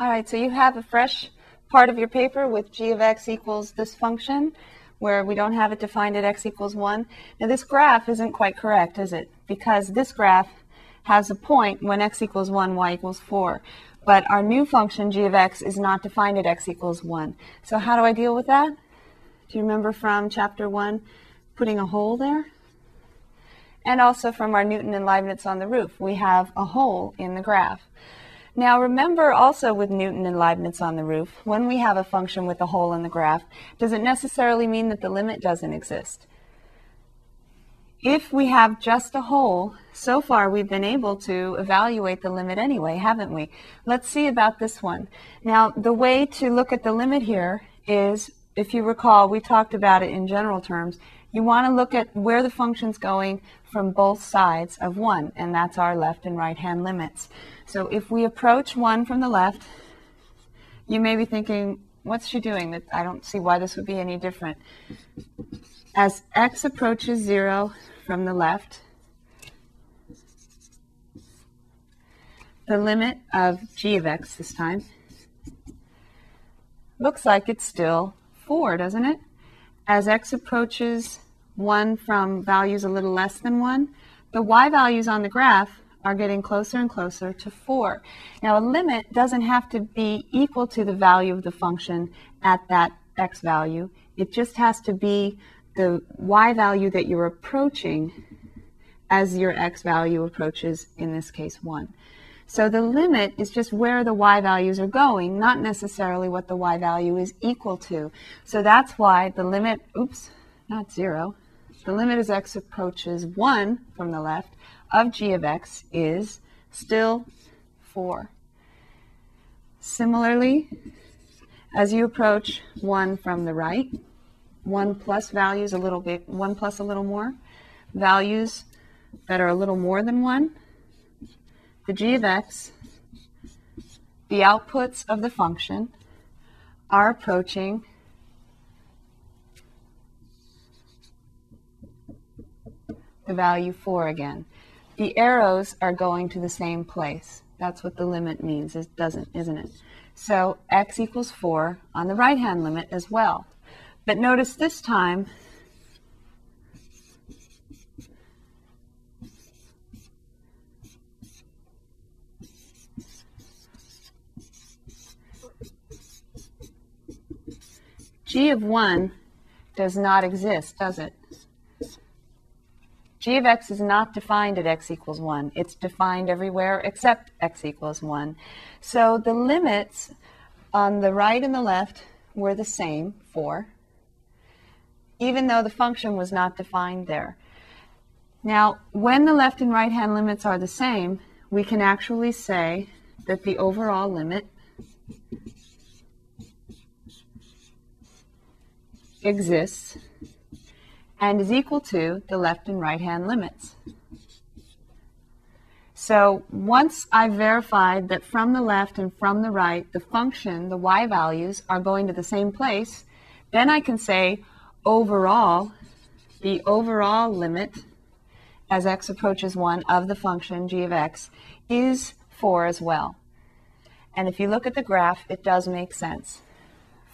All right, so you have a fresh part of your paper with g of x equals this function where we don't have it defined at x equals 1. Now this graph isn't quite correct, is it? Because this graph has a point when x equals 1, y equals 4. But our new function, g of x, is not defined at x equals 1. So how do I deal with that? Do you remember from chapter 1 putting a hole there? And also from our Newton and Leibniz on the roof, we have a hole in the graph. Now remember also with Newton and Leibniz on the roof, when we have a function with a hole in the graph, does it necessarily mean that the limit doesn't exist? If we have just a hole, so far we've been able to evaluate the limit anyway, haven't we? Let's see about this one. Now, the way to look at the limit here is, if you recall, we talked about it in general terms, you want to look at where the function's going from both sides of 1, and that's our left and right hand limits. So if we approach 1 from the left, you may be thinking, what's she doing? I don't see why this would be any different. As x approaches 0 from the left, the limit of g of x this time looks like it's still 4, doesn't it? As x approaches 1 from values a little less than 1, the y values on the graph are getting closer and closer to 4. Now, a limit doesn't have to be equal to the value of the function at that x value. It just has to be the y value that you're approaching as your x value approaches, in this case, 1. So the limit is just where the y values are going, not necessarily what the y value is equal to. So that's why the limit, oops, not 0, the limit as x approaches 1 from the left of g of x is still 4. Similarly, as you approach 1 from the right, 1 plus values a little bit, 1 plus a little more, values that are a little more than 1, the g of x, the outputs of the function, are approaching the value 4 again the arrows are going to the same place. That's what the limit means, it doesn't, isn't it? So x equals 4 on the right-hand limit as well. But notice this time, g of 1 does not exist, does it? g of x is not defined at x equals 1. It's defined everywhere except x equals 1. So the limits on the right and the left were the same, 4, even though the function was not defined there. Now, when the left and right hand limits are the same, we can actually say that the overall limit exists and is equal to the left and right hand limits. So once I've verified that from the left and from the right, the function, the y values, are going to the same place, then I can say overall, the overall limit as x approaches 1 of the function g of x is 4 as well. And if you look at the graph, it does make sense.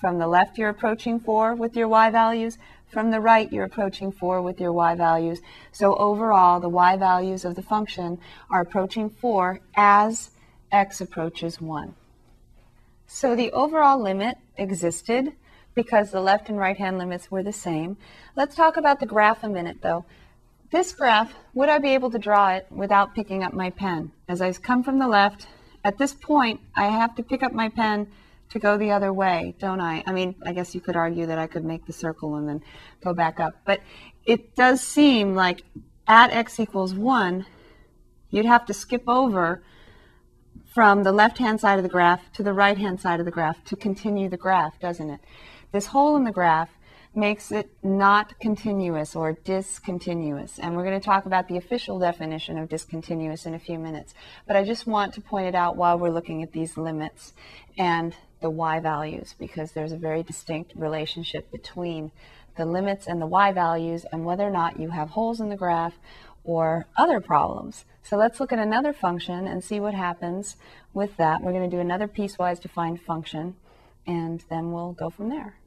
From the left, you're approaching 4 with your y values. From the right, you're approaching 4 with your y values. So overall, the y values of the function are approaching 4 as x approaches 1. So the overall limit existed because the left and right hand limits were the same. Let's talk about the graph a minute, though. This graph, would I be able to draw it without picking up my pen? As I come from the left, at this point, I have to pick up my pen to go the other way, don't I? I mean, I guess you could argue that I could make the circle and then go back up. But it does seem like at x equals 1, you'd have to skip over from the left-hand side of the graph to the right-hand side of the graph to continue the graph, doesn't it? This hole in the graph makes it not continuous or discontinuous. And we're going to talk about the official definition of discontinuous in a few minutes. But I just want to point it out while we're looking at these limits and the y values because there's a very distinct relationship between the limits and the y values and whether or not you have holes in the graph or other problems So let's look at another function and see what happens with that. We're going to do another piecewise defined function, and then we'll go from there.